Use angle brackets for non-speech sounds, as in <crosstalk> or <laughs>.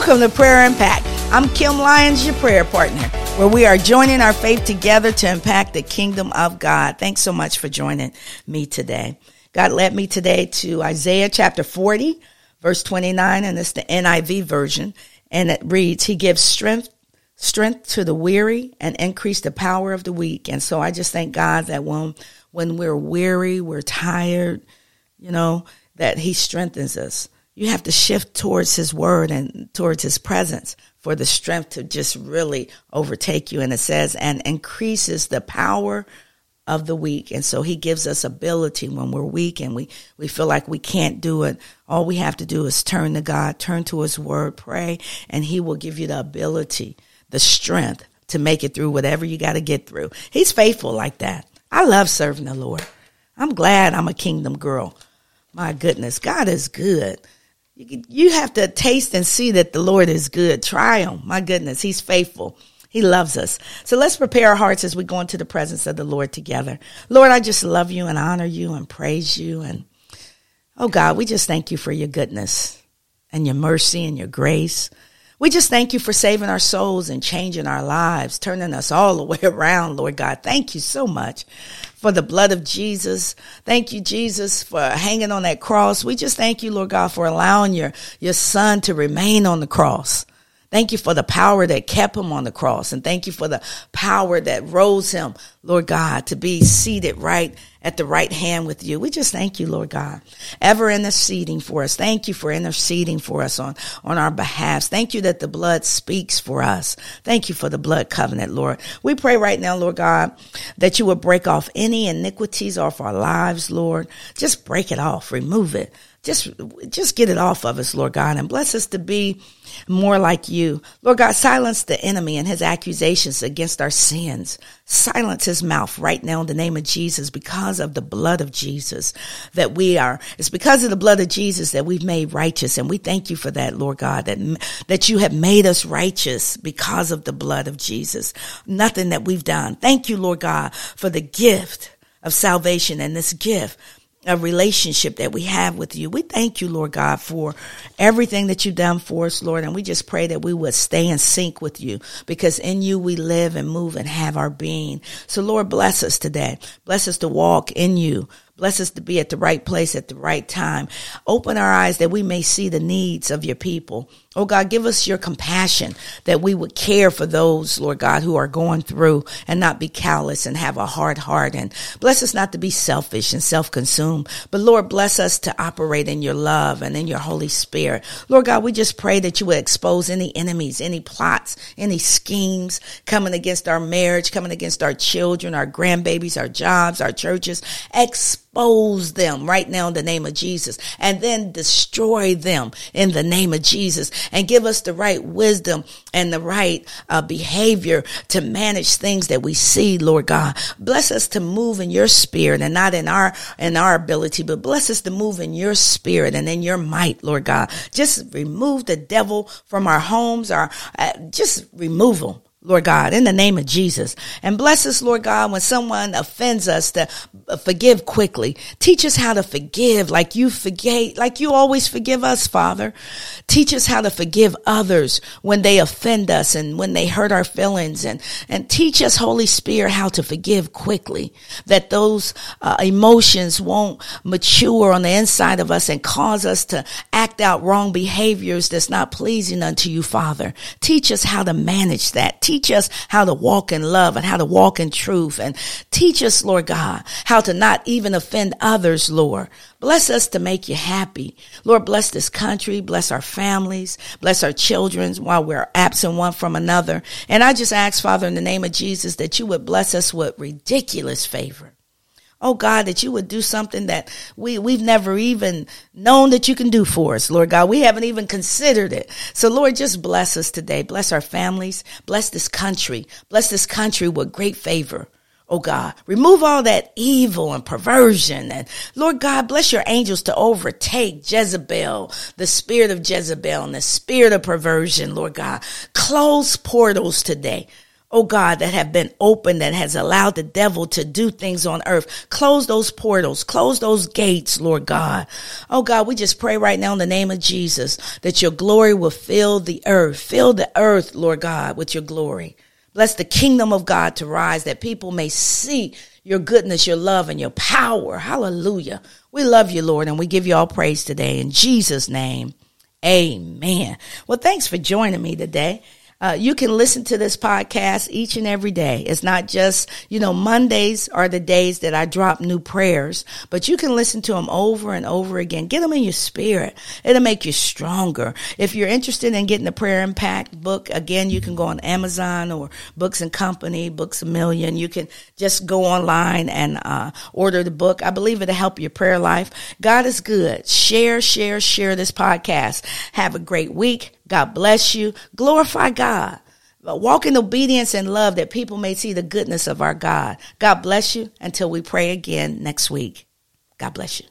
Welcome to Prayer Impact. I'm Kim Lyons, your prayer partner, where we are joining our faith together to impact the kingdom of God. Thanks so much for joining me today. God led me today to Isaiah chapter 40, verse 29, and it's the NIV version. And it reads, He gives strength strength to the weary and increase the power of the weak. And so I just thank God that when when we're weary, we're tired, you know, that he strengthens us. You have to shift towards his word and towards his presence for the strength to just really overtake you. And it says, and increases the power of the weak. And so he gives us ability when we're weak and we, we feel like we can't do it. All we have to do is turn to God, turn to his word, pray, and he will give you the ability, the strength to make it through whatever you got to get through. He's faithful like that. I love serving the Lord. I'm glad I'm a kingdom girl. My goodness, God is good. You, you have to taste and see that the Lord is good. Try him. My goodness, he's faithful. He loves us. So let's prepare our hearts as we go into the presence of the Lord together. Lord, I just love you and honor you and praise you. And oh God, we just thank you for your goodness and your mercy and your grace. We just thank you for saving our souls and changing our lives, turning us all the <laughs> way around, Lord God. Thank you so much for the blood of Jesus. Thank you, Jesus, for hanging on that cross. We just thank you, Lord God, for allowing your, your son to remain on the cross. Thank you for the power that kept him on the cross. And thank you for the power that rose him, Lord God, to be seated right at the right hand with you. We just thank you, Lord God, ever interceding for us. Thank you for interceding for us on, on our behalf. Thank you that the blood speaks for us. Thank you for the blood covenant, Lord. We pray right now, Lord God, that you would break off any iniquities off our lives, Lord. Just break it off, remove it. Just, just get it off of us, Lord God, and bless us to be more like you. Lord God, silence the enemy and his accusations against our sins. Silence his mouth right now in the name of Jesus because of the blood of Jesus that we are. It's because of the blood of Jesus that we've made righteous. And we thank you for that, Lord God, that, that you have made us righteous because of the blood of Jesus. Nothing that we've done. Thank you, Lord God, for the gift of salvation and this gift a relationship that we have with you. We thank you, Lord God, for everything that you've done for us, Lord. And we just pray that we would stay in sync with you because in you we live and move and have our being. So Lord, bless us today. Bless us to walk in you. Bless us to be at the right place at the right time. Open our eyes that we may see the needs of your people. Oh God, give us your compassion that we would care for those, Lord God, who are going through and not be callous and have a hard heart. And bless us not to be selfish and self-consumed, but Lord, bless us to operate in your love and in your Holy Spirit. Lord God, we just pray that you would expose any enemies, any plots, any schemes coming against our marriage, coming against our children, our grandbabies, our jobs, our churches. Expose expose them right now in the name of Jesus and then destroy them in the name of Jesus and give us the right wisdom and the right uh, behavior to manage things that we see, Lord God. Bless us to move in your spirit and not in our, in our ability, but bless us to move in your spirit and in your might, Lord God. Just remove the devil from our homes, or uh, just remove them Lord God, in the name of Jesus. And bless us, Lord God, when someone offends us to forgive quickly. Teach us how to forgive like you forgave, like you always forgive us, Father. Teach us how to forgive others when they offend us and when they hurt our feelings and, and teach us, Holy Spirit, how to forgive quickly that those uh, emotions won't mature on the inside of us and cause us to act out wrong behaviors that's not pleasing unto you, Father. Teach us how to manage that Teach us how to walk in love and how to walk in truth and teach us, Lord God, how to not even offend others, Lord. Bless us to make you happy. Lord, bless this country, bless our families, bless our children while we're absent one from another. And I just ask, Father, in the name of Jesus, that you would bless us with ridiculous favor. Oh God, that you would do something that we, we've never even known that you can do for us, Lord God. We haven't even considered it. So Lord, just bless us today. Bless our families. Bless this country. Bless this country with great favor. Oh God, remove all that evil and perversion. And Lord God, bless your angels to overtake Jezebel, the spirit of Jezebel and the spirit of perversion, Lord God. Close portals today oh God, that have been open, that has allowed the devil to do things on earth. Close those portals, close those gates, Lord God. Oh God, we just pray right now in the name of Jesus that your glory will fill the earth, fill the earth, Lord God, with your glory. Bless the kingdom of God to rise that people may see your goodness, your love, and your power. Hallelujah. We love you, Lord, and we give you all praise today in Jesus' name. Amen. Well, thanks for joining me today. Uh, you can listen to this podcast each and every day. It's not just, you know, Mondays are the days that I drop new prayers, but you can listen to them over and over again. Get them in your spirit. It'll make you stronger. If you're interested in getting the Prayer Impact book, again, you can go on Amazon or Books and Company, Books a Million. You can just go online and uh, order the book. I believe it'll help your prayer life. God is good. Share, share, share this podcast. Have a great week. God bless you. Glorify God. Walk in obedience and love that people may see the goodness of our God. God bless you until we pray again next week. God bless you.